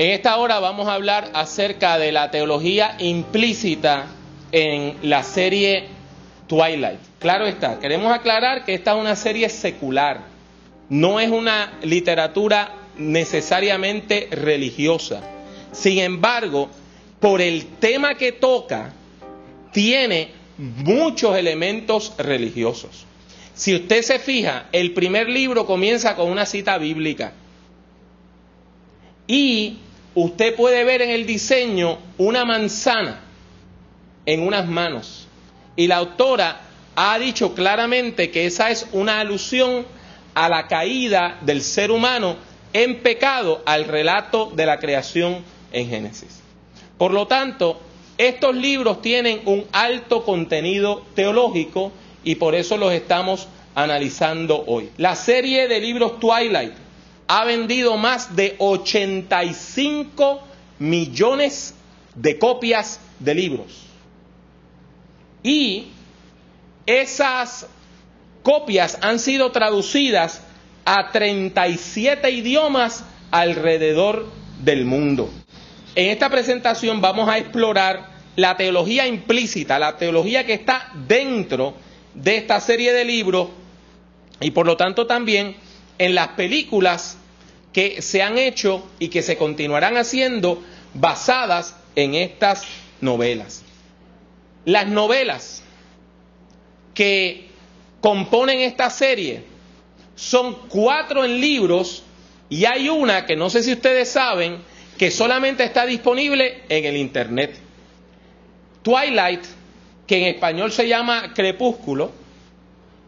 En esta hora vamos a hablar acerca de la teología implícita en la serie Twilight. Claro está, queremos aclarar que esta es una serie secular, no es una literatura necesariamente religiosa. Sin embargo, por el tema que toca, tiene muchos elementos religiosos. Si usted se fija, el primer libro comienza con una cita bíblica. Y usted puede ver en el diseño una manzana en unas manos. Y la autora ha dicho claramente que esa es una alusión a la caída del ser humano en pecado al relato de la creación en Génesis. Por lo tanto, estos libros tienen un alto contenido teológico y por eso los estamos analizando hoy. La serie de libros Twilight ha vendido más de 85 millones de copias de libros. Y esas copias han sido traducidas a 37 idiomas alrededor del mundo. En esta presentación vamos a explorar la teología implícita, la teología que está dentro de esta serie de libros y por lo tanto también en las películas que se han hecho y que se continuarán haciendo basadas en estas novelas. Las novelas que componen esta serie son cuatro en libros y hay una que no sé si ustedes saben que solamente está disponible en el Internet. Twilight, que en español se llama Crepúsculo,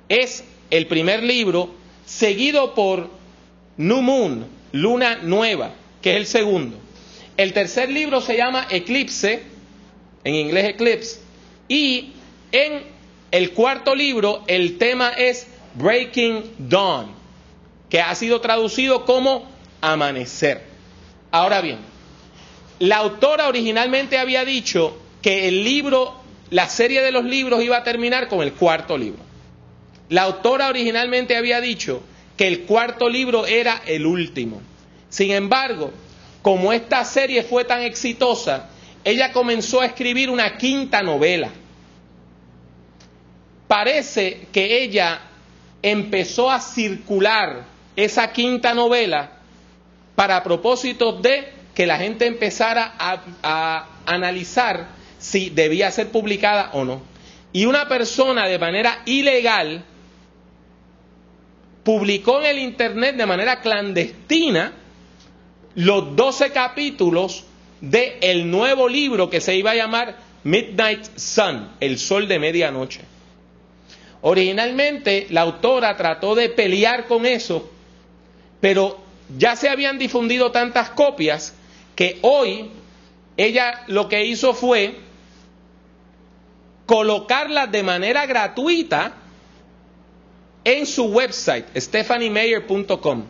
es el primer libro, seguido por New Moon, Luna Nueva, que es el segundo. El tercer libro se llama Eclipse, en inglés Eclipse, y en el cuarto libro el tema es Breaking Dawn, que ha sido traducido como Amanecer. Ahora bien, la autora originalmente había dicho que el libro, la serie de los libros iba a terminar con el cuarto libro. La autora originalmente había dicho que el cuarto libro era el último. Sin embargo, como esta serie fue tan exitosa, ella comenzó a escribir una quinta novela. Parece que ella empezó a circular esa quinta novela para propósito de que la gente empezara a, analizar si debía ser publicada o no. Y una persona de manera ilegal publicó en el Internet de manera clandestina los 12 capítulos del el nuevo libro que se iba a llamar Midnight Sun, el sol de medianoche. Originalmente la autora trató de pelear con eso, pero ya se habían difundido tantas copias que hoy ella lo que hizo fue colocarlas de manera gratuita en su website, stephaniemayer.com.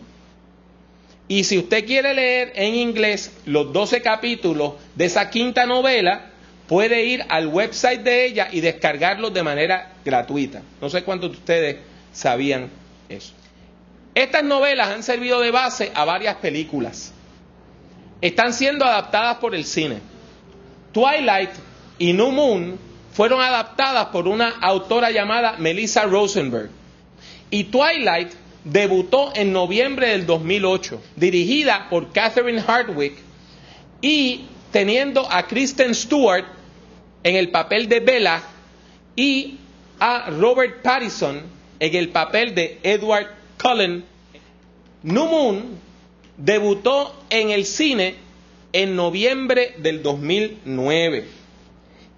Y si usted quiere leer en inglés los 12 capítulos de esa quinta novela, puede ir al website de ella y descargarlos de manera gratuita. No sé cuántos de ustedes sabían eso. Estas novelas han servido de base a varias películas. Están siendo adaptadas por el cine. Twilight y New Moon fueron adaptadas por una autora llamada Melissa Rosenberg. Y Twilight debutó en noviembre del 2008, dirigida por Catherine Hardwick y teniendo a Kristen Stewart en el papel de Bella y a Robert Pattinson en el papel de Edward Cullen. New Moon debutó en el cine en noviembre del 2009.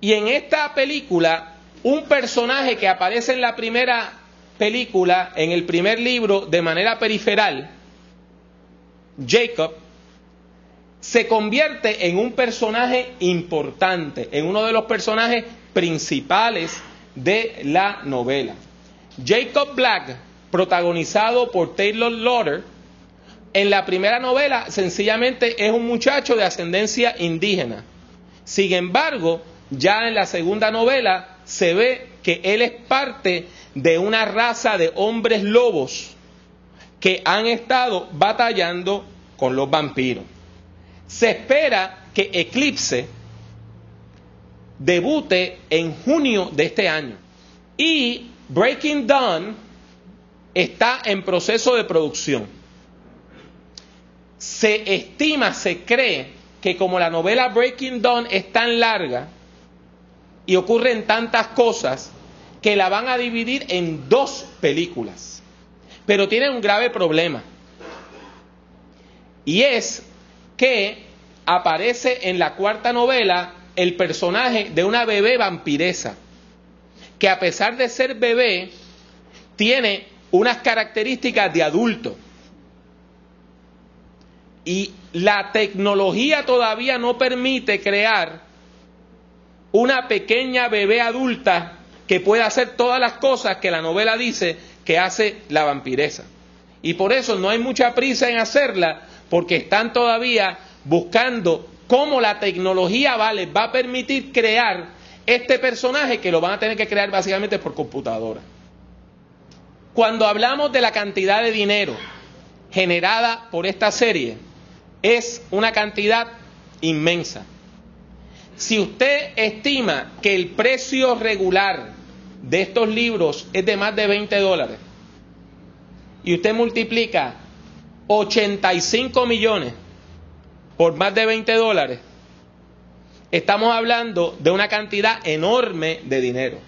Y en esta película, un personaje que aparece en la primera película, en el primer libro, de manera periferal, Jacob, se convierte en un personaje importante, en uno de los personajes principales de la novela. Jacob Black, protagonizado por Taylor Lauder, en la primera novela sencillamente es un muchacho de ascendencia indígena. Sin embargo, ya en la segunda novela se ve que él es parte de una raza de hombres lobos que han estado batallando con los vampiros. Se espera que Eclipse debute en junio de este año. Y Breaking Dawn está en proceso de producción. Se estima, se cree que como la novela Breaking Dawn es tan larga y ocurren tantas cosas, que la van a dividir en dos películas. Pero tiene un grave problema. Y es que aparece en la cuarta novela el personaje de una bebé vampiresa, que a pesar de ser bebé, tiene unas características de adulto. Y la tecnología todavía no permite crear una pequeña bebé adulta que pueda hacer todas las cosas que la novela dice que hace la vampiresa. Y por eso no hay mucha prisa en hacerla, porque están todavía buscando cómo la tecnología vale, va a permitir crear este personaje que lo van a tener que crear básicamente por computadora. Cuando hablamos de la cantidad de dinero generada por esta serie, es una cantidad inmensa. Si usted estima que el precio regular de estos libros es de más de 20 dólares y usted multiplica 85 millones por más de 20 dólares, estamos hablando de una cantidad enorme de dinero.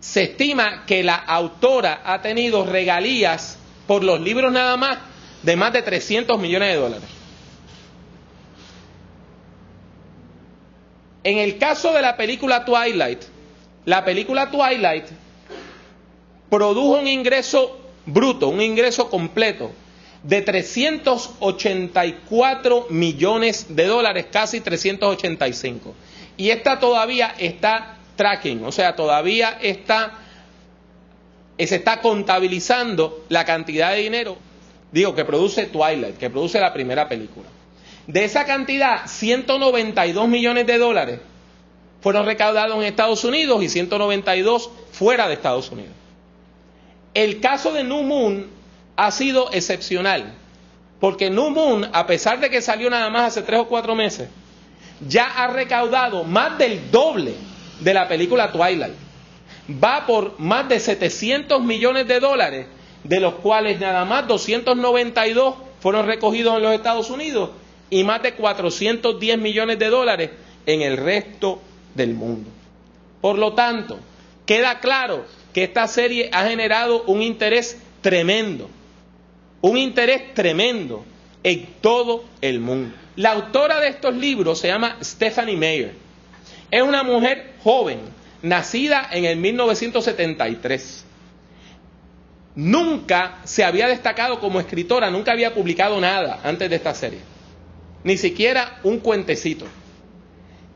Se estima que la autora ha tenido regalías por los libros nada más de más de 300 millones de dólares. En el caso de la película Twilight, la película Twilight produjo un ingreso bruto, un ingreso completo de 384 millones de dólares, casi 385. Y esta todavía está tracking, o sea, todavía está, se está contabilizando la cantidad de dinero, digo, que produce Twilight, que produce la primera película. De esa cantidad, 192 millones de dólares fueron recaudados en Estados Unidos y 192 fuera de Estados Unidos. El caso de New Moon ha sido excepcional, porque New Moon, a pesar de que salió nada más hace tres o cuatro meses, ya ha recaudado más del doble de la película Twilight. Va por más de 700 millones de dólares, de los cuales nada más 292 fueron recogidos en los Estados Unidos y más de 410 millones de dólares en el resto del mundo. Por lo tanto, queda claro que esta serie ha generado un interés tremendo, un interés tremendo en todo el mundo. La autora de estos libros se llama Stephanie Meyer. Es una mujer joven, nacida en el 1973. Nunca se había destacado como escritora, nunca había publicado nada antes de esta serie ni siquiera un cuentecito.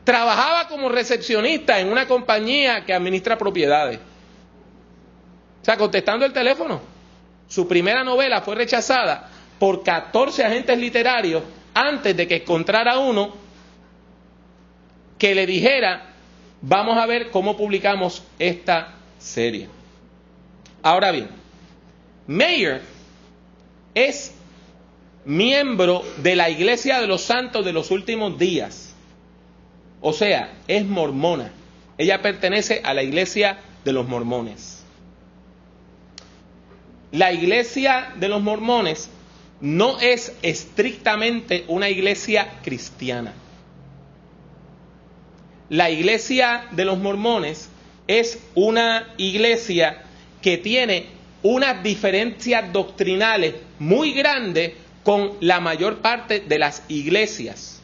Trabajaba como recepcionista en una compañía que administra propiedades. O sea, contestando el teléfono. Su primera novela fue rechazada por 14 agentes literarios antes de que encontrara uno que le dijera, vamos a ver cómo publicamos esta serie. Ahora bien, Mayer es miembro de la Iglesia de los Santos de los Últimos Días. O sea, es mormona. Ella pertenece a la Iglesia de los Mormones. La Iglesia de los Mormones no es estrictamente una iglesia cristiana. La iglesia de los mormones es una iglesia que tiene unas diferencias doctrinales muy grandes con la mayor parte de las iglesias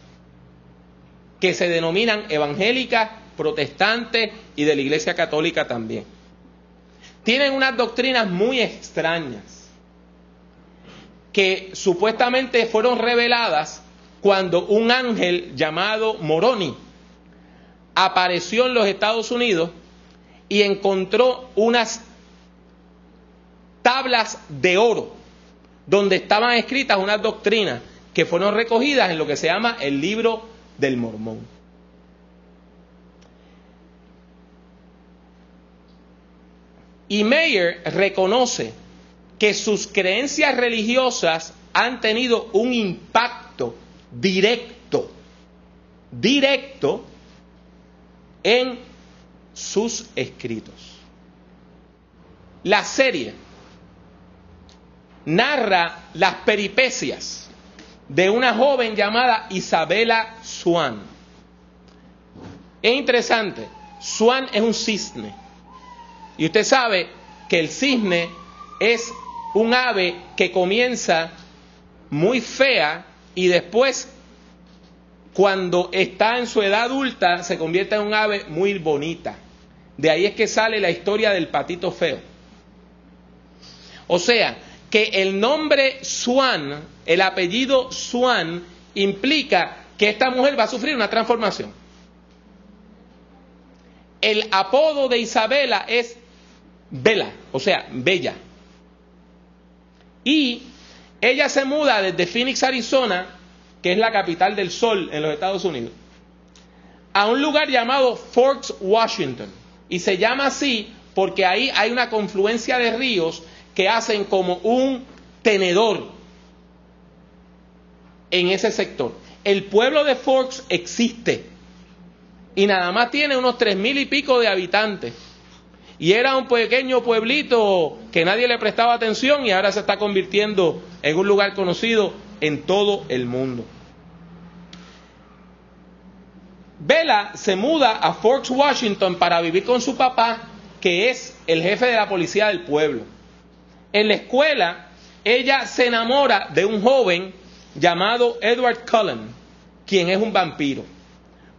que se denominan evangélicas, protestantes y de la iglesia católica también. Tienen unas doctrinas muy extrañas que supuestamente fueron reveladas cuando un ángel llamado Moroni apareció en los Estados Unidos y encontró unas tablas de oro donde estaban escritas unas doctrinas que fueron recogidas en lo que se llama el libro del mormón. Y Mayer reconoce que sus creencias religiosas han tenido un impacto directo, directo en sus escritos. La serie narra las peripecias de una joven llamada Isabela Swan. Es interesante, Swan es un cisne. Y usted sabe que el cisne es un ave que comienza muy fea y después, cuando está en su edad adulta, se convierte en un ave muy bonita. De ahí es que sale la historia del patito feo. O sea, que el nombre Swan, el apellido Swan, implica que esta mujer va a sufrir una transformación. El apodo de Isabela es Bella, o sea, bella. Y ella se muda desde Phoenix, Arizona, que es la capital del sol en los Estados Unidos, a un lugar llamado Forks, Washington. Y se llama así porque ahí hay una confluencia de ríos que hacen como un tenedor en ese sector. El pueblo de Forks existe y nada más tiene unos tres mil y pico de habitantes. Y era un pequeño pueblito que nadie le prestaba atención y ahora se está convirtiendo en un lugar conocido en todo el mundo. Bella se muda a Forks, Washington para vivir con su papá, que es el jefe de la policía del pueblo. En la escuela, ella se enamora de un joven llamado Edward Cullen, quien es un vampiro.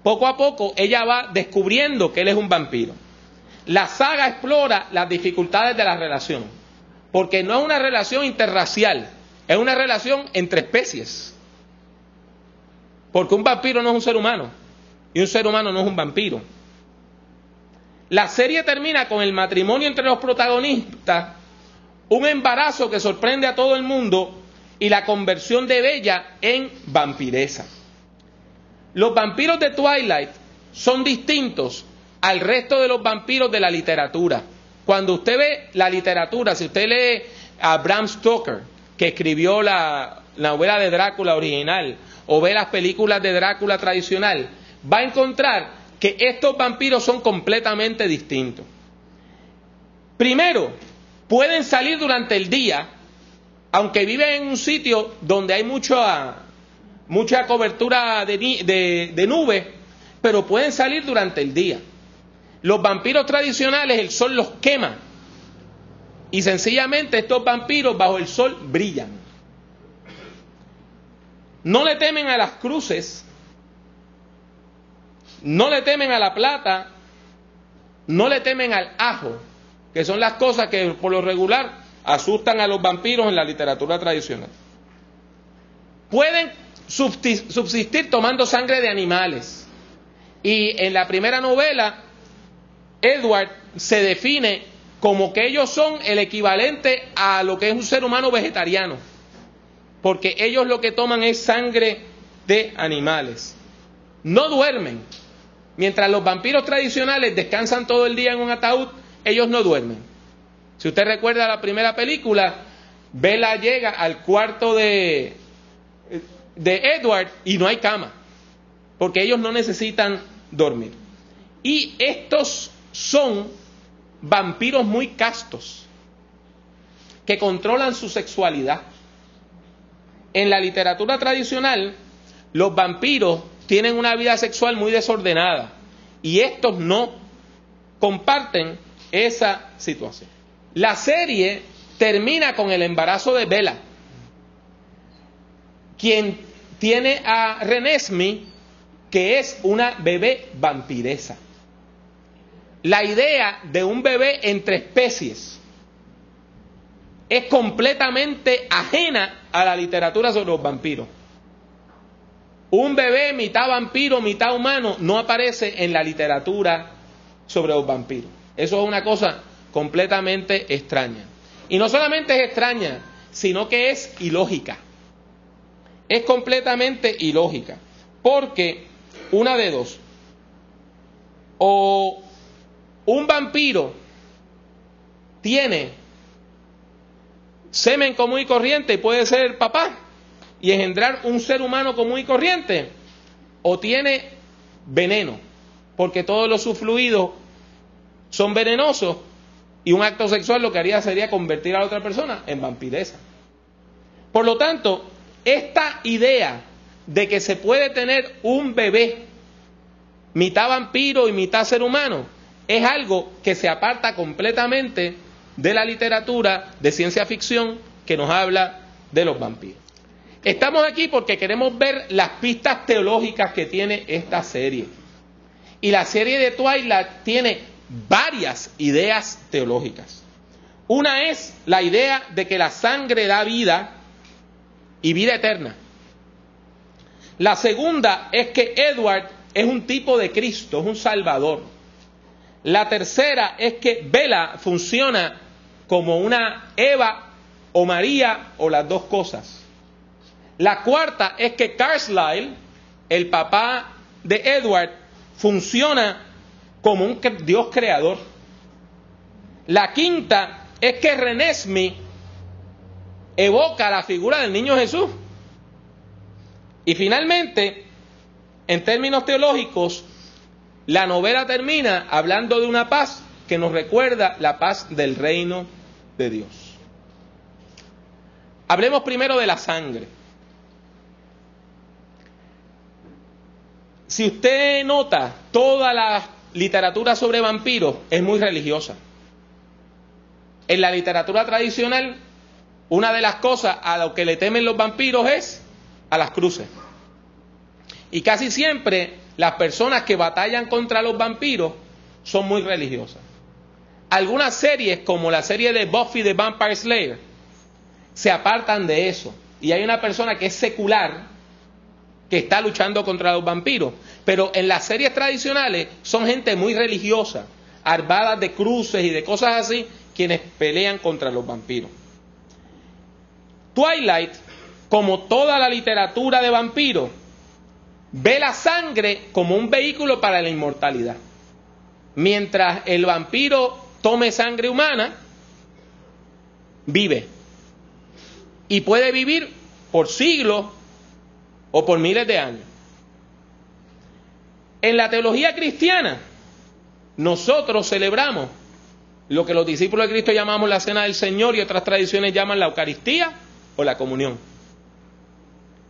Poco a poco ella va descubriendo que él es un vampiro. La saga explora las dificultades de la relación, porque no es una relación interracial, es una relación entre especies. Porque un vampiro no es un ser humano y un ser humano no es un vampiro. La serie termina con el matrimonio entre los protagonistas, un embarazo que sorprende a todo el mundo y la conversión de Bella en vampiresa. Los vampiros de Twilight son distintos al resto de los vampiros de la literatura. Cuando usted ve la literatura, si usted lee a Bram Stoker, que escribió la, novela de Drácula original, o ve las películas de Drácula tradicional, va a encontrar que estos vampiros son completamente distintos. Primero, pueden salir durante el día, aunque viven en un sitio donde hay mucha, mucha cobertura de, de, de nubes, pero pueden salir durante el día. Los vampiros tradicionales el sol los quema y sencillamente estos vampiros bajo el sol brillan. No le temen a las cruces, no le temen a la plata, no le temen al ajo, que son las cosas que por lo regular asustan a los vampiros en la literatura tradicional. Pueden subsistir tomando sangre de animales. Y en la primera novela Edward se define como que ellos son el equivalente a lo que es un ser humano vegetariano, porque ellos lo que toman es sangre de animales. No duermen. Mientras los vampiros tradicionales descansan todo el día en un ataúd, ellos no duermen. Si usted recuerda la primera película, Bella llega al cuarto de, de Edward y no hay cama, porque ellos no necesitan dormir. Y estos son vampiros muy castos que controlan su sexualidad. En la literatura tradicional, los vampiros tienen una vida sexual muy desordenada y estos no comparten esa situación. La serie termina con el embarazo de Bella, quien tiene a Renesmi, que es una bebé vampiresa la idea de un bebé entre especies es completamente ajena a la literatura sobre los vampiros. Un bebé mitad vampiro, mitad humano no aparece en la literatura sobre los vampiros. Eso es una cosa completamente extraña. Y no solamente es extraña, sino que es ilógica. Es completamente ilógica. Porque una de dos. O un vampiro tiene semen común y corriente y puede ser papá y engendrar un ser humano común y corriente, o tiene veneno, porque todos los fluidos son venenosos y un acto sexual lo que haría sería convertir a la otra persona en vampiresa. Por lo tanto, esta idea de que se puede tener un bebé mitad vampiro y mitad ser humano es algo que se aparta completamente de la literatura de ciencia ficción que nos habla de los vampiros. Estamos aquí porque queremos ver las pistas teológicas que tiene esta serie. Y la serie de Twilight tiene varias ideas teológicas. Una es la idea de que la sangre da vida y vida eterna. La segunda es que Edward es un tipo de Cristo, es un Salvador. La tercera es que Vela funciona como una Eva o María o las dos cosas. La cuarta es que Carlyle, el papá de Edward, funciona como un Dios creador. La quinta es que Renesmi evoca la figura del niño Jesús. Y finalmente, en términos teológicos, la novela termina hablando de una paz que nos recuerda la paz del reino de Dios. Hablemos primero de la sangre. Si usted nota, toda la literatura sobre vampiros es muy religiosa. En la literatura tradicional, una de las cosas a lo que le temen los vampiros es a las cruces. Y casi siempre las personas que batallan contra los vampiros son muy religiosas. Algunas series, como la serie de Buffy the Vampire Slayer, se apartan de eso. Y hay una persona que es secular, que está luchando contra los vampiros. Pero en las series tradicionales son gente muy religiosa, armadas de cruces y de cosas así, quienes pelean contra los vampiros. Twilight, como toda la literatura de vampiros, ve la sangre como un vehículo para la inmortalidad. Mientras el vampiro tome sangre humana, vive. Y puede vivir por siglos o por miles de años. En la teología cristiana, nosotros celebramos lo que los discípulos de Cristo llamamos la cena del Señor y otras tradiciones llaman la Eucaristía o la comunión.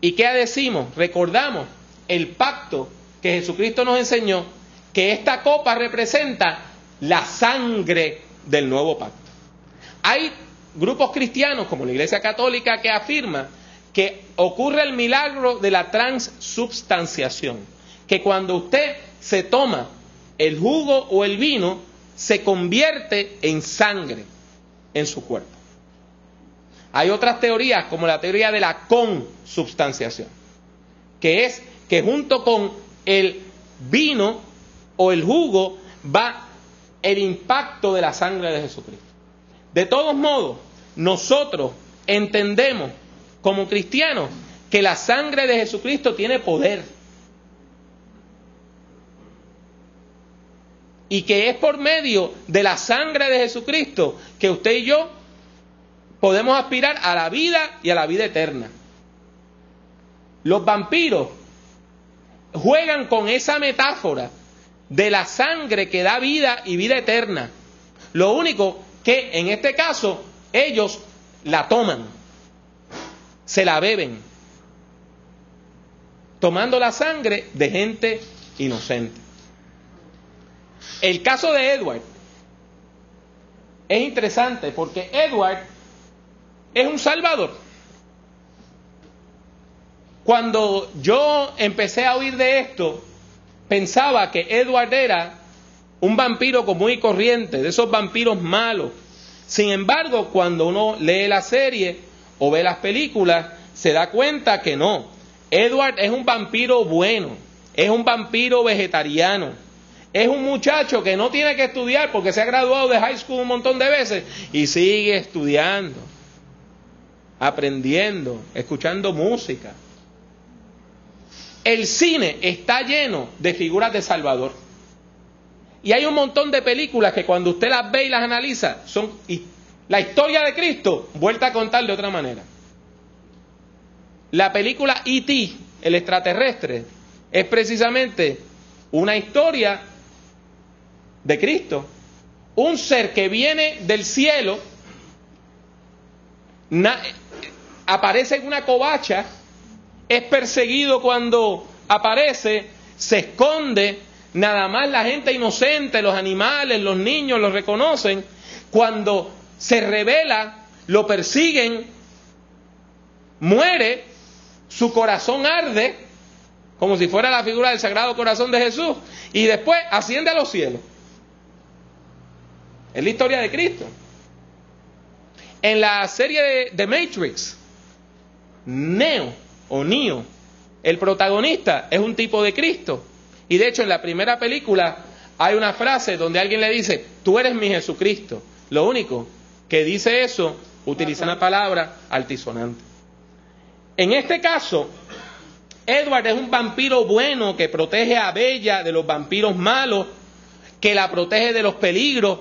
¿Y qué decimos? Recordamos el pacto que Jesucristo nos enseñó, que esta copa representa la sangre del nuevo pacto. Hay grupos cristianos, como la Iglesia Católica, que afirman que ocurre el milagro de la transubstanciación, que cuando usted se toma el jugo o el vino, se convierte en sangre en su cuerpo. Hay otras teorías, como la teoría de la consubstanciación, que es que junto con el vino o el jugo va el impacto de la sangre de Jesucristo. De todos modos, nosotros entendemos como cristianos que la sangre de Jesucristo tiene poder. Y que es por medio de la sangre de Jesucristo que usted y yo podemos aspirar a la vida y a la vida eterna. Los vampiros juegan con esa metáfora de la sangre que da vida y vida eterna. Lo único que en este caso ellos la toman, se la beben, tomando la sangre de gente inocente. El caso de Edward es interesante porque Edward es un salvador. Cuando yo empecé a oír de esto, pensaba que Edward era un vampiro común y corriente, de esos vampiros malos. Sin embargo, cuando uno lee la serie o ve las películas, se da cuenta que no. Edward es un vampiro bueno, es un vampiro vegetariano, es un muchacho que no tiene que estudiar porque se ha graduado de high school un montón de veces y sigue estudiando, aprendiendo, escuchando música. El cine está lleno de figuras de Salvador. Y hay un montón de películas que cuando usted las ve y las analiza, son la historia de Cristo vuelta a contar de otra manera. la película E.T., el extraterrestre, es precisamente una historia de Cristo. Un ser que viene del cielo, aparece en una covacha, es perseguido cuando aparece, se esconde, nada más la gente inocente, los animales, los niños lo reconocen, cuando se revela, lo persiguen, muere, su corazón arde, como si fuera la figura del Sagrado Corazón de Jesús, y después asciende a los cielos. Es la historia de Cristo. En la serie de, de Matrix, Neo o Neo, el protagonista es un tipo de Cristo. Y de hecho en la primera película hay una frase donde alguien le dice, tú eres mi Jesucristo. Lo único que dice eso utiliza una palabra altisonante. En este caso, Edward es un vampiro bueno que protege a Bella de los vampiros malos, que la protege de los peligros.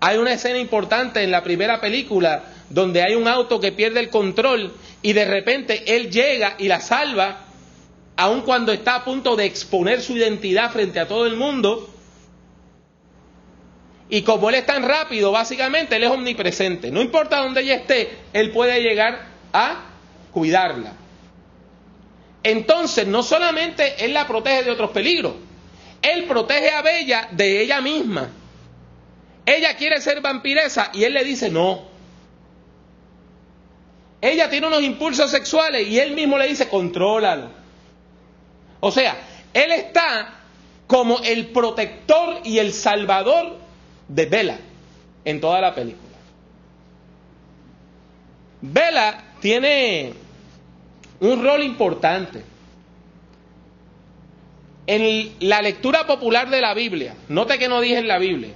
Hay una escena importante en la primera película donde hay un auto que pierde el control y de repente él llega y la salva, aun cuando está a punto de exponer su identidad frente a todo el mundo. Y como él es tan rápido, básicamente él es omnipresente. No importa dónde ella esté, él puede llegar a cuidarla. Entonces, no solamente él la protege de otros peligros, él protege a Bella de ella misma. Ella quiere ser vampiresa y él le dice no. Ella tiene unos impulsos sexuales y él mismo le dice contrólalo. O sea, él está como el protector y el salvador de Bella en toda la película. Bella tiene un rol importante. En la lectura popular de la Biblia, note que no dije en la Biblia,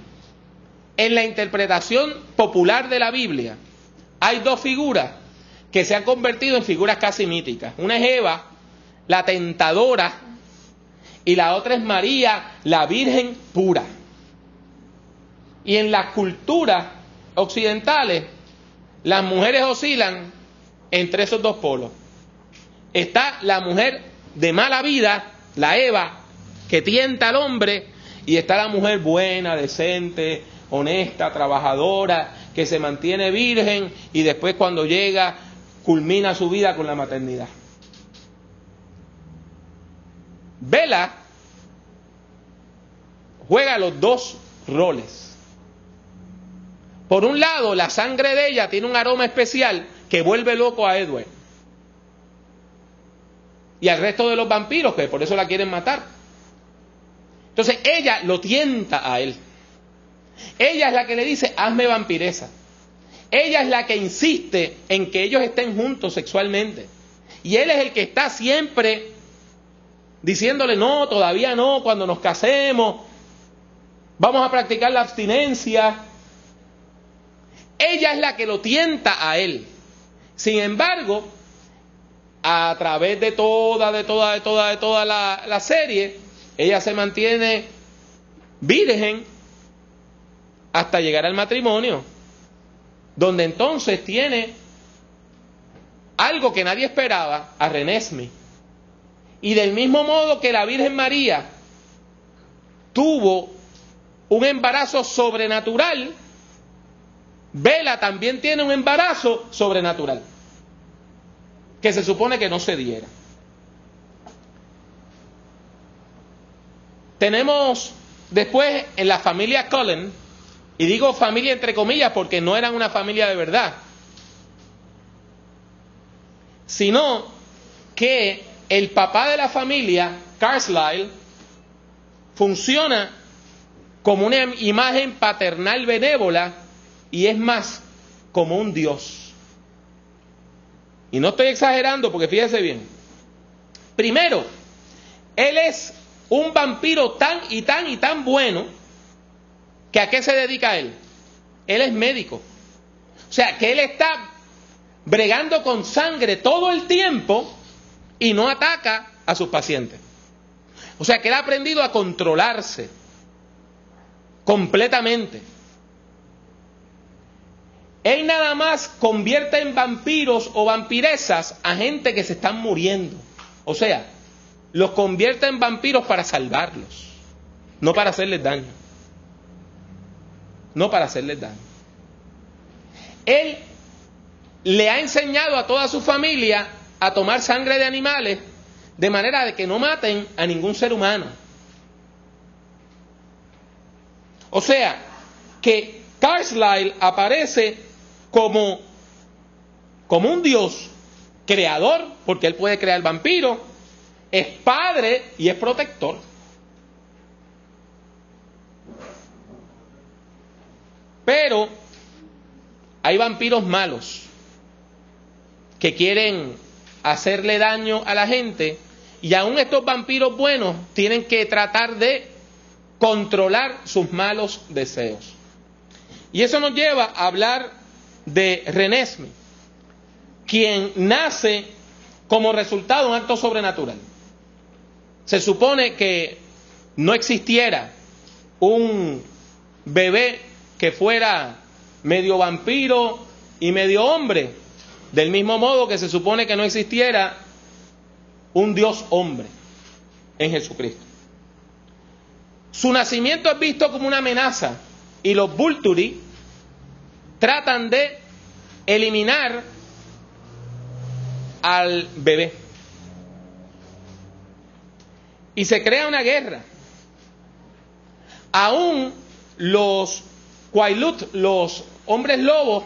en la interpretación popular de la Biblia hay dos figuras que se han convertido en figuras casi míticas. Una es Eva, la tentadora, y la otra es María, la Virgen pura. Y en las culturas occidentales, las mujeres oscilan entre esos dos polos. Está la mujer de mala vida, la Eva, que tienta al hombre, y está la mujer buena, decente, honesta, trabajadora, que se mantiene virgen y después cuando llega culmina su vida con la maternidad. Vela juega los dos roles. Por un lado, la sangre de ella tiene un aroma especial que vuelve loco a Edward. Y al resto de los vampiros, que por eso la quieren matar. Entonces ella lo tienta a él. Ella es la que le dice, hazme vampiresa. Ella es la que insiste en que ellos estén juntos sexualmente. Y él es el que está siempre diciéndole, no, todavía no, cuando nos casemos, vamos a practicar la abstinencia. Ella es la que lo tienta a él. Sin embargo, a través de toda, de toda, de toda, de toda la, la serie, ella se mantiene virgen hasta llegar al matrimonio, donde entonces tiene algo que nadie esperaba, a Renesme. Y del mismo modo que la Virgen María tuvo un embarazo sobrenatural, Vela también tiene un embarazo sobrenatural, que se supone que no se diera. Tenemos después en la familia Cullen, y digo familia entre comillas porque no eran una familia de verdad, sino que el papá de la familia, Carlisle, funciona como una imagen paternal benévola y es más como un Dios. Y no estoy exagerando porque fíjese bien. Primero, él es un vampiro tan y tan y tan bueno que a qué se dedica él. Él es médico. O sea, que él está bregando con sangre todo el tiempo y no ataca a sus pacientes. O sea, que él ha aprendido a controlarse completamente. Él nada más convierte en vampiros o vampiresas a gente que se están muriendo. O sea, los convierte en vampiros para salvarlos, no para hacerles daño. No para hacerles daño. Él le ha enseñado a toda su familia a tomar sangre de animales de manera de que no maten a ningún ser humano. O sea, que Carlisle aparece como, como un dios creador, porque él puede crear vampiros, es padre y es protector. Pero hay vampiros malos que quieren hacerle daño a la gente y aún estos vampiros buenos tienen que tratar de controlar sus malos deseos. Y eso nos lleva a hablar de Renesme, quien nace como resultado de un acto sobrenatural. Se supone que no existiera un bebé que fuera medio vampiro y medio hombre, del mismo modo que se supone que no existiera un Dios hombre en Jesucristo. Su nacimiento es visto como una amenaza y los Vulturi tratan de eliminar al bebé. Y se crea una guerra. Aún los Quailut, los hombres lobos,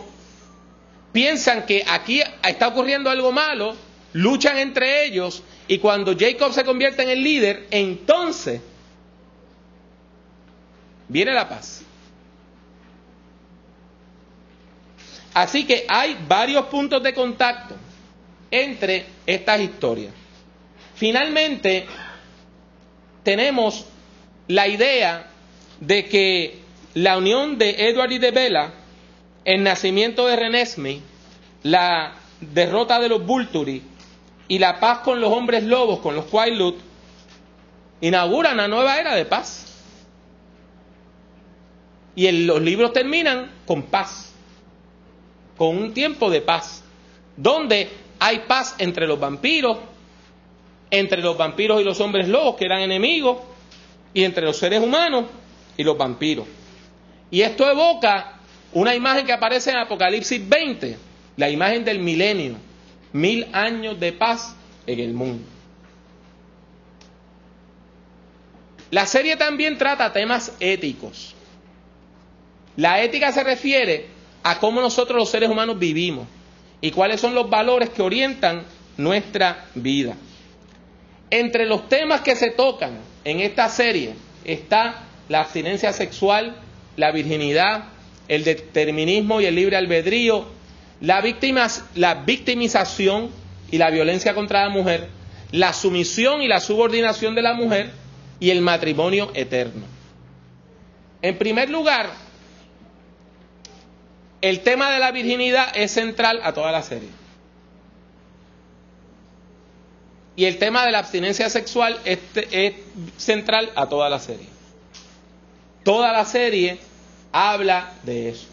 piensan que aquí está ocurriendo algo malo, luchan entre ellos y cuando Jacob se convierte en el líder, entonces viene la paz. Así que hay varios puntos de contacto entre estas historias. Finalmente, tenemos la idea de que la unión de Edward y de Bella, el nacimiento de Renesme, la derrota de los Vulturi y la paz con los hombres lobos, con los Quailut, inauguran una nueva era de paz. Y los libros terminan con paz con un tiempo de paz, donde hay paz entre los vampiros, entre los vampiros y los hombres lobos que eran enemigos, y entre los seres humanos y los vampiros. Y esto evoca una imagen que aparece en Apocalipsis 20, la imagen del milenio, mil años de paz en el mundo. La serie también trata temas éticos. La ética se refiere a cómo nosotros los seres humanos vivimos y cuáles son los valores que orientan nuestra vida. Entre los temas que se tocan en esta serie está la abstinencia sexual, la virginidad, el determinismo y el libre albedrío, la, la victimización y la violencia contra la mujer, la sumisión y la subordinación de la mujer y el matrimonio eterno. En primer lugar, el tema de la virginidad es central a toda la serie. Y el tema de la abstinencia sexual es, central a toda la serie. Toda la serie habla de eso.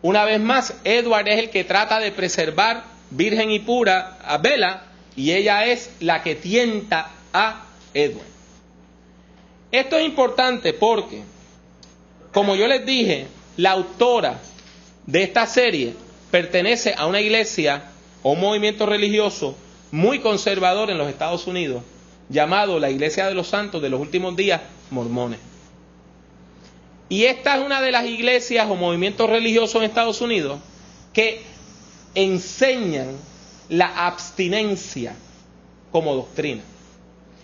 Una vez más, Edward es el que trata de preservar virgen y pura a Bella y ella es la que tienta a Edward. Esto es importante porque, como yo les dije, la autora de esta serie pertenece a una iglesia o un movimiento religioso muy conservador en los Estados Unidos, llamado la Iglesia de los Santos de los Últimos Días Mormones. Y esta es una de las iglesias o movimientos religiosos en Estados Unidos que enseñan la abstinencia como doctrina.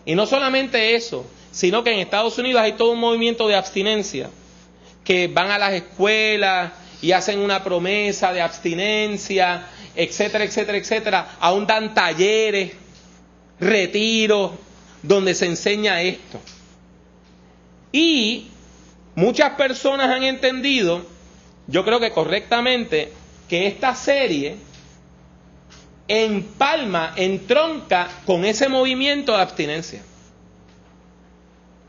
Y no solamente eso, sino que en Estados Unidos hay todo un movimiento de abstinencia que van a las escuelas y hacen una promesa de abstinencia, etcétera, etcétera, etcétera. Aún dan talleres, retiros, donde se enseña esto. Y muchas personas han entendido, yo creo que correctamente, que esta serie empalma, entronca con ese movimiento de abstinencia.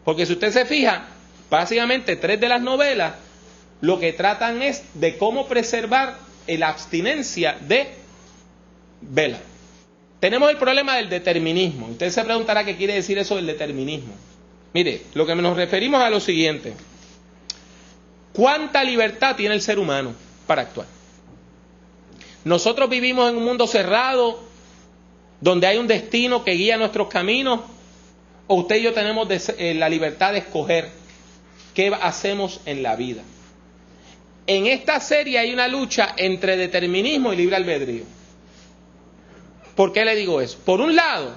Porque si usted se fija, básicamente tres de las novelas lo que tratan es de cómo preservar la abstinencia de Vela. Tenemos el problema del determinismo. Usted se preguntará qué quiere decir eso del determinismo. Mire, lo que nos referimos a lo siguiente. ¿Cuánta libertad tiene el ser humano para actuar? Nosotros vivimos en un mundo cerrado, donde hay un destino que guía nuestros caminos, o usted y yo tenemos eh, la libertad de escoger qué hacemos en la vida. En esta serie hay una lucha entre determinismo y libre albedrío. ¿Por qué le digo eso? Por un lado,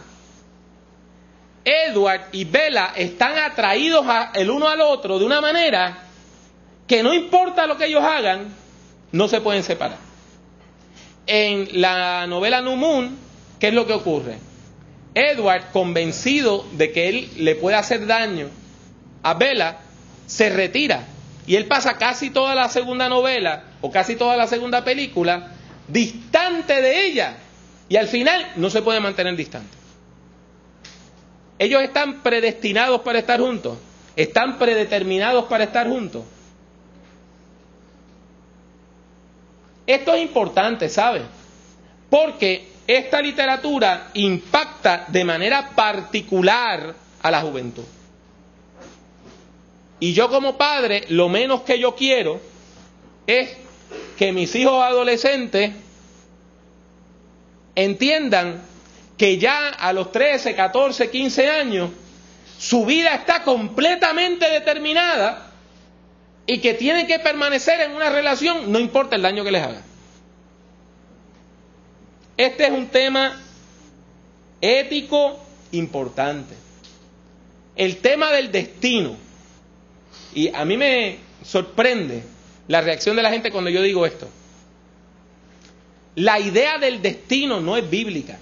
Edward y Bella están atraídos el uno al otro de una manera que no importa lo que ellos hagan, no se pueden separar. En la novela New Moon, ¿qué es lo que ocurre? Edward, convencido de que él le puede hacer daño a Bella, se retira y él pasa casi toda la segunda novela o casi toda la segunda película distante de ella y al final no se puede mantener distante. Ellos están predestinados para estar juntos, están predeterminados para estar juntos. Esto es importante, ¿sabe? Porque esta literatura impacta de manera particular a la juventud. Y yo como padre, lo menos que yo quiero es que mis hijos adolescentes entiendan que ya a los 13, 14, 15 años su vida está completamente determinada y que tienen que permanecer en una relación no importa el daño que les haga. Este es un tema ético importante. El tema del destino. Y a mí me sorprende la reacción de la gente cuando yo digo esto. La idea del destino no es bíblica.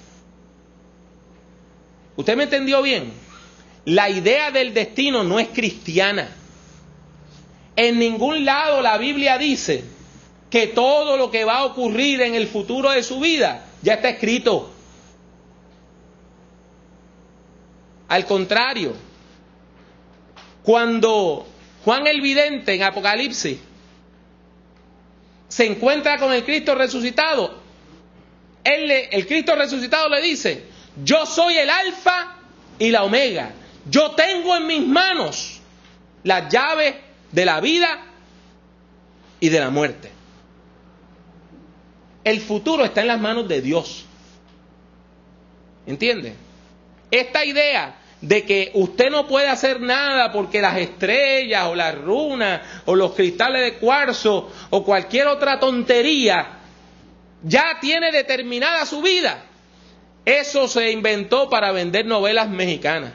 ¿Usted me entendió bien? La idea del destino no es cristiana. En ningún lado la Biblia dice que todo lo que va a ocurrir en el futuro de su vida ya está escrito. Al contrario, cuando Juan el Vidente en Apocalipsis se encuentra con el Cristo resucitado, el Cristo resucitado le dice, yo soy el alfa y la omega. Yo tengo en mis manos las llaves de la vida y de la muerte. El futuro está en las manos de Dios. ¿Entiende? Esta idea de que usted no puede hacer nada porque las estrellas o las runas o los cristales de cuarzo o cualquier otra tontería ya tiene determinada su vida. Eso se inventó para vender novelas mexicanas.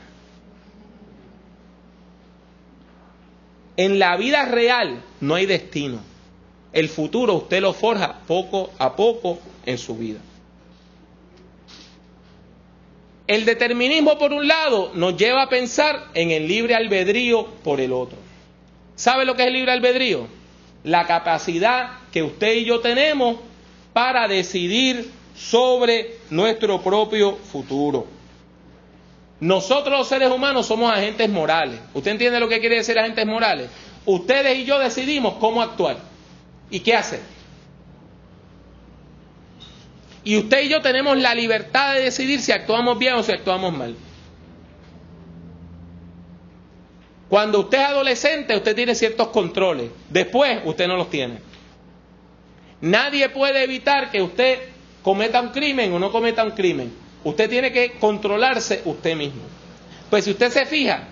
En la vida real no hay destino. El futuro usted lo forja poco a poco en su vida. El determinismo por un lado nos lleva a pensar en el libre albedrío por el otro. ¿Sabe lo que es el libre albedrío? La capacidad que usted y yo tenemos para decidir sobre nuestro propio futuro. Nosotros los seres humanos somos agentes morales. ¿Usted entiende lo que quiere decir agentes morales? Ustedes y yo decidimos cómo actuar y qué hacer. Y usted y yo tenemos la libertad de decidir si actuamos bien o si actuamos mal. Cuando usted es adolescente, usted tiene ciertos controles. Después, usted no los tiene. Nadie puede evitar que usted cometa un crimen o no cometa un crimen. Usted tiene que controlarse usted mismo. Pues si usted se fija,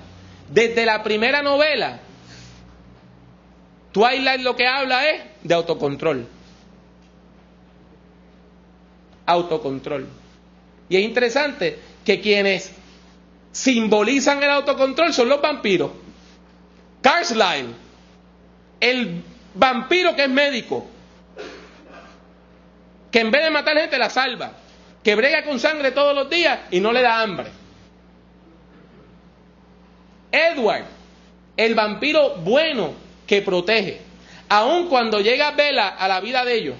desde la primera novela, Twilight lo que habla es de autocontrol. Autocontrol. Y es interesante que quienes simbolizan el autocontrol son los vampiros. Carlisle, el vampiro que es médico, que en vez de matar gente la salva, que brega con sangre todos los días y no le da hambre. Edward, el vampiro bueno que protege, aun cuando llega Bella a la vida de ellos,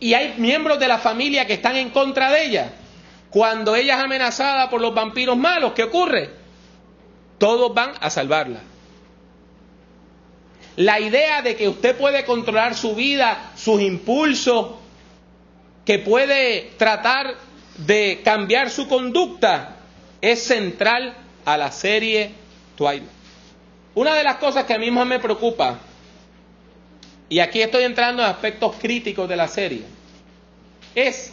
y hay miembros de la familia que están en contra de ella, cuando ella es amenazada por los vampiros malos, ¿qué ocurre? Todos van a salvarla. La idea de que usted puede controlar su vida, sus impulsos, que puede tratar de cambiar su conducta, es central a la serie Twilight. Una de las cosas que a mí más me preocupa, y aquí estoy entrando en aspectos críticos de la serie, es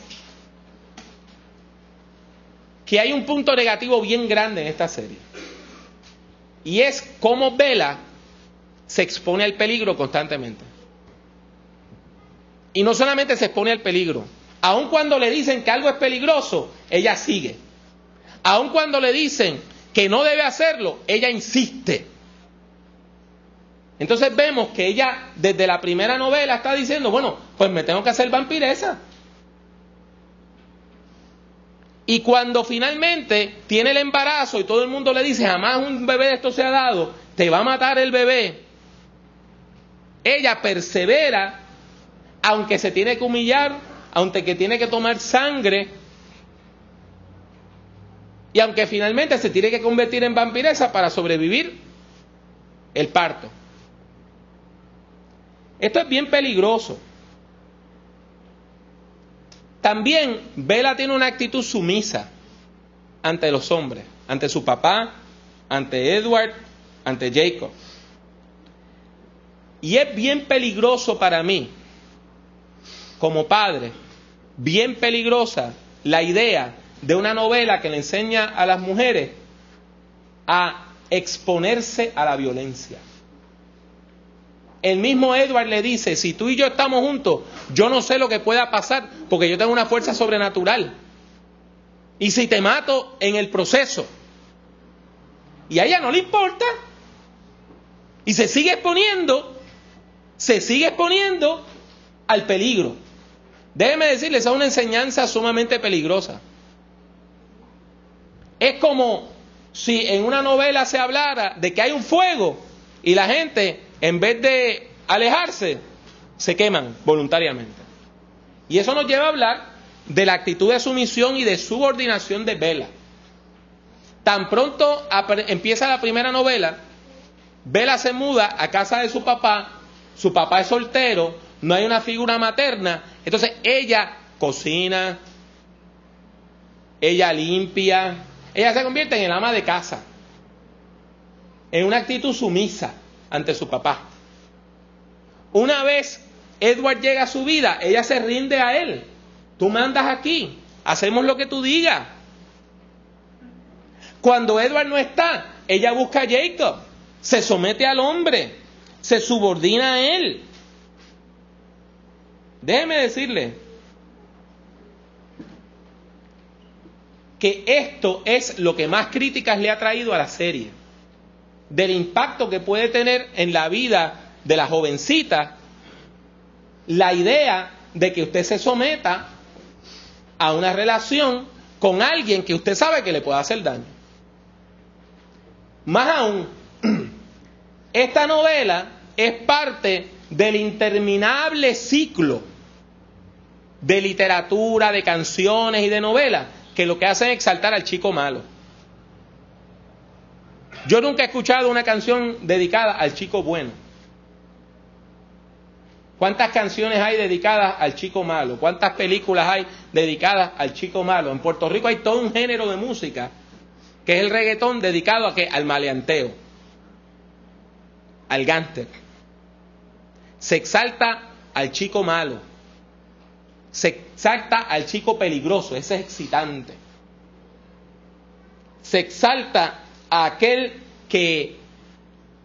que hay un punto negativo bien grande en esta serie. Y es cómo Vela se expone al peligro constantemente. Y no solamente se expone al peligro, aun cuando le dicen que algo es peligroso, ella sigue. Aun cuando le dicen que no debe hacerlo, ella insiste. Entonces vemos que ella desde la primera novela está diciendo, bueno, pues me tengo que hacer vampiresa. Y cuando finalmente tiene el embarazo y todo el mundo le dice, jamás un bebé de esto se ha dado, te va a matar el bebé, ella persevera, aunque se tiene que humillar, aunque tiene que tomar sangre, y aunque finalmente se tiene que convertir en vampiresa para sobrevivir el parto. Esto es bien peligroso. También Bella tiene una actitud sumisa ante los hombres, ante su papá, ante Edward, ante Jacob. Y es bien peligroso para mí, como padre, bien peligrosa la idea de una novela que le enseña a las mujeres a exponerse a la violencia. El mismo Edward le dice, si tú y yo estamos juntos, yo no sé lo que pueda pasar porque yo tengo una fuerza sobrenatural. Y si te mato en el proceso, y a ella no le importa, y se sigue exponiendo, se sigue exponiendo al peligro. Déjeme decirles, es una enseñanza sumamente peligrosa. Es como si en una novela se hablara de que hay un fuego y la gente en vez de alejarse, se queman voluntariamente. Y eso nos lleva a hablar de la actitud de sumisión y de subordinación de Vela. Tan pronto empieza la primera novela, Vela se muda a casa de su papá, su papá es soltero, no hay una figura materna, entonces ella cocina, ella limpia, ella se convierte en el ama de casa, en una actitud sumisa ante su papá. Una vez Edward llega a su vida, ella se rinde a él. Tú mandas aquí, hacemos lo que tú digas. Cuando Edward no está, ella busca a Jacob, se somete al hombre, se subordina a él. Déjeme decirle que esto es lo que más críticas le ha traído a la serie del impacto que puede tener en la vida de la jovencita la idea de que usted se someta a una relación con alguien que usted sabe que le puede hacer daño. Más aún, esta novela es parte del interminable ciclo de literatura, de canciones y de novelas que lo que hacen es exaltar al chico malo. Yo nunca he escuchado una canción dedicada al chico bueno. ¿Cuántas canciones hay dedicadas al chico malo? ¿Cuántas películas hay dedicadas al chico malo? En Puerto Rico hay todo un género de música que es el reggaetón dedicado a qué? Al maleanteo, al gánster. Se exalta al chico malo, se exalta al chico peligroso, ese es excitante. Se exalta a aquel que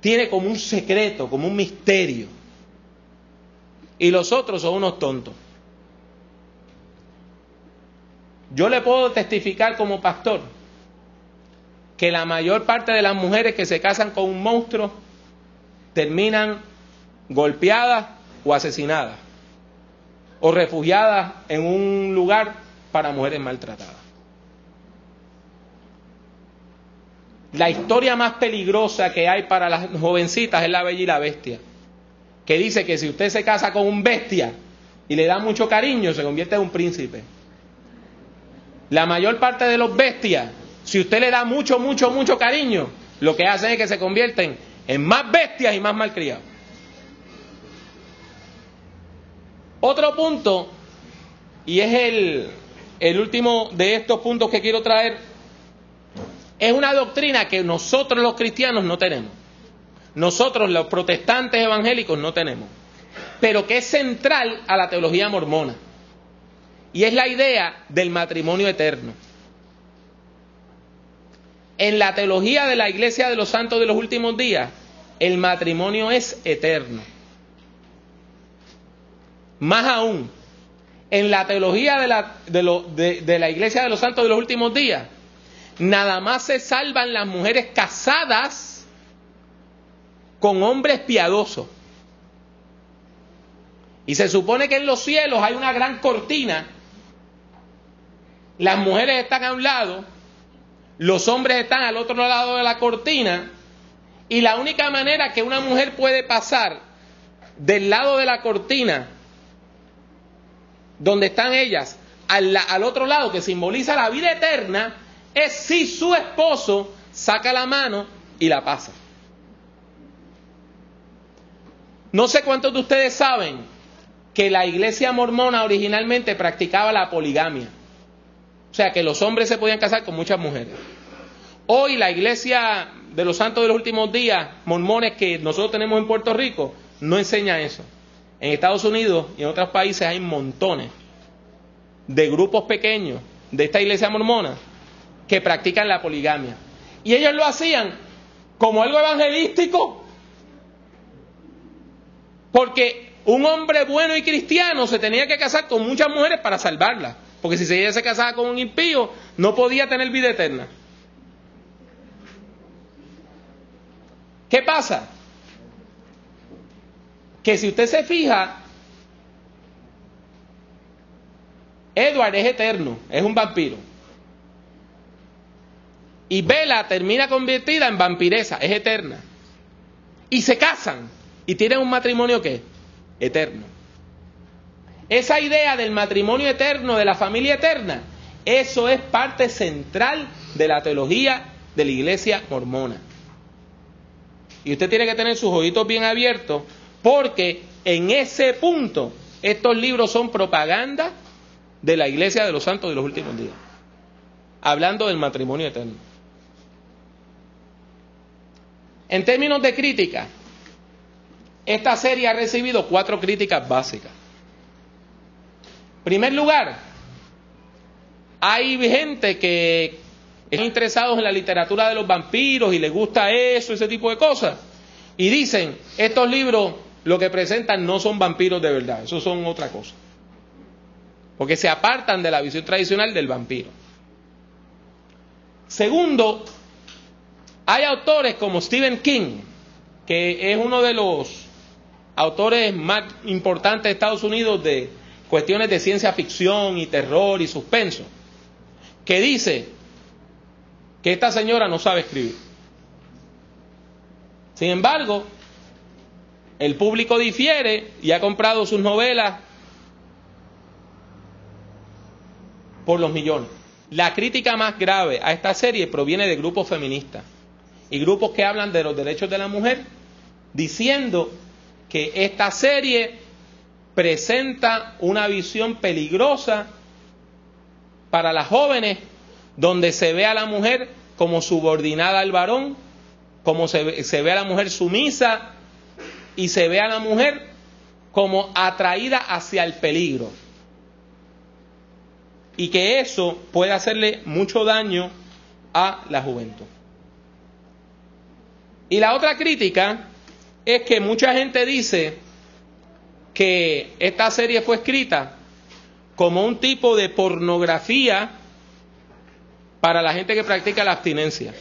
tiene como un secreto, como un misterio. Y los otros son unos tontos. Yo le puedo testificar como pastor que la mayor parte de las mujeres que se casan con un monstruo terminan golpeadas o asesinadas o refugiadas en un lugar para mujeres maltratadas. La historia más peligrosa que hay para las jovencitas es la bella y la bestia. Que dice que si usted se casa con un bestia y le da mucho cariño, se convierte en un príncipe. La mayor parte de los bestias, si usted le da mucho, mucho, mucho cariño, lo que hacen es que se convierten en más bestias y más malcriados. Otro punto, y es el, el último de estos puntos que quiero traer es una doctrina que nosotros los cristianos no tenemos. Nosotros los protestantes evangélicos no tenemos. Pero que es central a la teología mormona. Y es la idea del matrimonio eterno. En la teología de la Iglesia de los Santos de los Últimos Días, el matrimonio es eterno. Más aún, en la teología de la, de, la Iglesia de los Santos de los Últimos Días, nada más se salvan las mujeres casadas con hombres piadosos. Y se supone que en los cielos hay una gran cortina. Las mujeres están a un lado los hombres están al otro lado de la cortina y la única manera que una mujer puede pasar del lado de la cortina donde están ellas al, al, otro lado que simboliza la vida eterna es si su esposo saca la mano y la pasa. No sé cuántos de ustedes saben que la iglesia mormona originalmente practicaba la poligamia. O sea, que los hombres se podían casar con muchas mujeres. Hoy la iglesia de los santos de los últimos días, mormones que nosotros tenemos en Puerto Rico, no enseña eso. En Estados Unidos y en otros países hay montones de grupos pequeños de esta iglesia mormona que practican la poligamia. Y ellos lo hacían como algo evangelístico. Porque un hombre bueno y cristiano se tenía que casar con muchas mujeres para salvarlas. Porque si ella se casaba con un impío, no podía tener vida eterna. ¿Qué pasa? Que si usted se fija, Edward es eterno, es un vampiro. Y Bella termina convertida en vampiresa, es eterna. Y se casan y tienen un matrimonio que eterno. Esa idea del matrimonio eterno, de la familia eterna, eso es parte central de la teología de la iglesia mormona. Y usted tiene que tener sus ojitos bien abiertos porque en ese punto estos libros son propaganda de la iglesia de los santos de los últimos días. Hablando del matrimonio eterno. En términos de crítica, esta serie ha recibido cuatro críticas básicas. primer lugar, hay gente que están interesados en la literatura de los vampiros y les gusta eso, ese tipo de cosas. Y dicen, estos libros lo que presentan no son vampiros de verdad, eso son otra cosa. Porque se apartan de la visión tradicional del vampiro. Segundo, hay autores como Stephen King, que es uno de los autores más importantes de Estados Unidos de cuestiones de ciencia ficción y terror y suspenso, que dice que esta señora no sabe escribir. Sin embargo, el público difiere y ha comprado sus novelas por los millones. La crítica más grave a esta serie proviene de grupos feministas y grupos que hablan de los derechos de la mujer, diciendo que esta serie presenta una visión peligrosa para las jóvenes donde se ve a la mujer como subordinada al varón, como se ve, a la mujer sumisa y se ve a la mujer como atraída hacia el peligro. Y que eso puede hacerle mucho daño a la juventud. Y la otra crítica es que mucha gente dice que esta serie fue escrita como un tipo de pornografía para la gente que practica la abstinencia.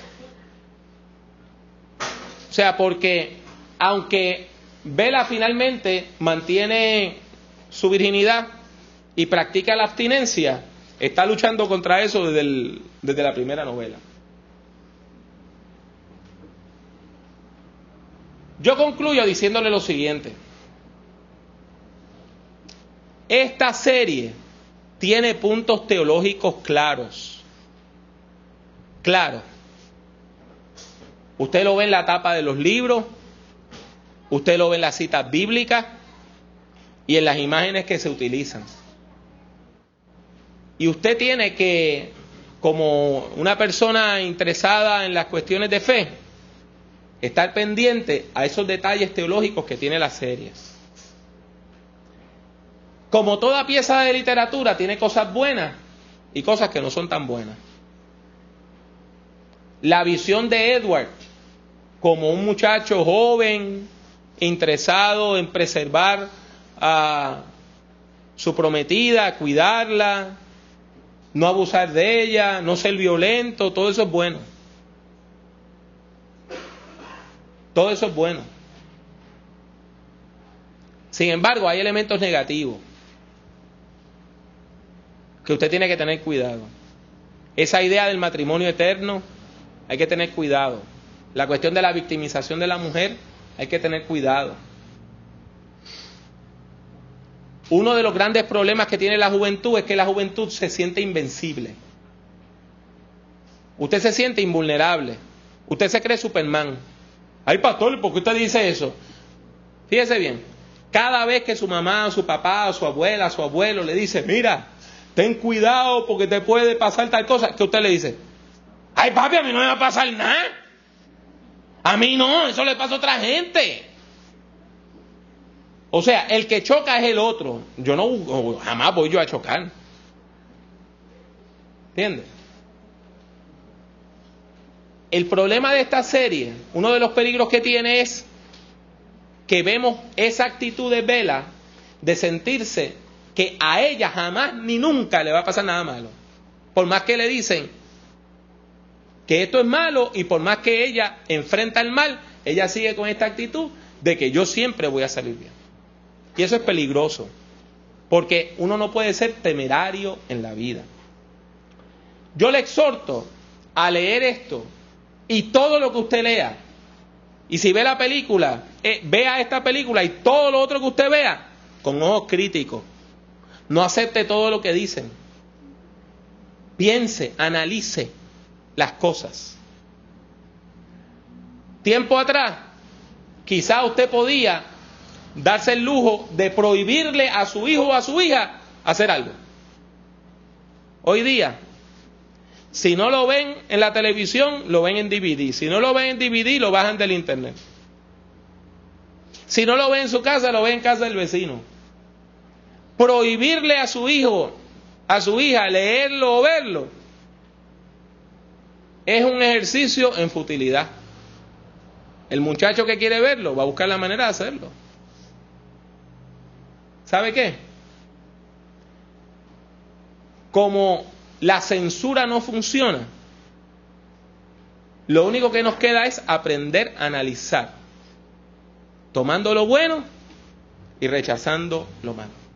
O sea, porque aunque Vela finalmente mantiene su virginidad y practica la abstinencia, está luchando contra eso desde, desde la primera novela. Yo concluyo diciéndole lo siguiente. Esta serie tiene puntos teológicos claros claro. Usted lo ve en la tapa de los libros, usted lo ve en las citas bíblicas y en las imágenes que se utilizan. Y usted tiene que, como una persona interesada en las cuestiones de fe, estar pendiente a esos detalles teológicos que tiene las series. Como toda pieza de literatura tiene cosas buenas y cosas que no son tan buenas. La visión de Edward como un muchacho joven, interesado en preservar a su prometida, cuidarla, no abusar de ella, no ser violento, todo eso es bueno. Todo eso es bueno. Sin embargo, hay elementos negativos que usted tiene que tener cuidado. Esa idea del matrimonio eterno, hay que tener cuidado. La cuestión de la victimización de la mujer, hay que tener cuidado. Uno de los grandes problemas que tiene la juventud es que la juventud se siente invencible. Usted se siente invulnerable. Usted se cree Superman. Ay, pastor, ¿por qué usted dice eso? Fíjese bien. Cada vez que su mamá, su papá, su abuela, su abuelo le dice, mira, ten cuidado porque te puede pasar tal cosa, que usted le dice, ay papi, a mí no me va a pasar nada. A mí no, eso le pasa a otra gente. O sea, el que choca es el otro. Yo no, jamás voy yo a chocar. ¿Entiendes? El problema de esta serie, uno de los peligros que tiene es que vemos esa actitud de Vela de sentirse que a ella jamás ni nunca le va a pasar nada malo. Por más que le dicen que esto es malo y por más que ella enfrenta el mal, ella sigue con esta actitud de que yo siempre voy a salir bien. Y eso es peligroso, porque uno no puede ser temerario en la vida. Yo le exhorto a leer esto y todo lo que usted lea. Y si ve la película, eh, vea esta película y todo lo otro que usted vea con ojos críticos. No acepte todo lo que dicen. Piense, analice las cosas. Tiempo atrás, quizá usted podía darse el lujo de prohibirle a su hijo o a su hija hacer algo. Hoy día, si no lo ven en la televisión, lo ven en DVD. Si no lo ven en DVD, lo bajan del internet. Si no lo ven en su casa, lo ven en casa del vecino. Prohibirle a su hijo, a su hija, leerlo o verlo, es un ejercicio en futilidad. El muchacho que quiere verlo va a buscar la manera de hacerlo. ¿Sabe qué? Como la censura no funciona, lo único que nos queda es aprender a analizar, tomando lo bueno y rechazando lo malo.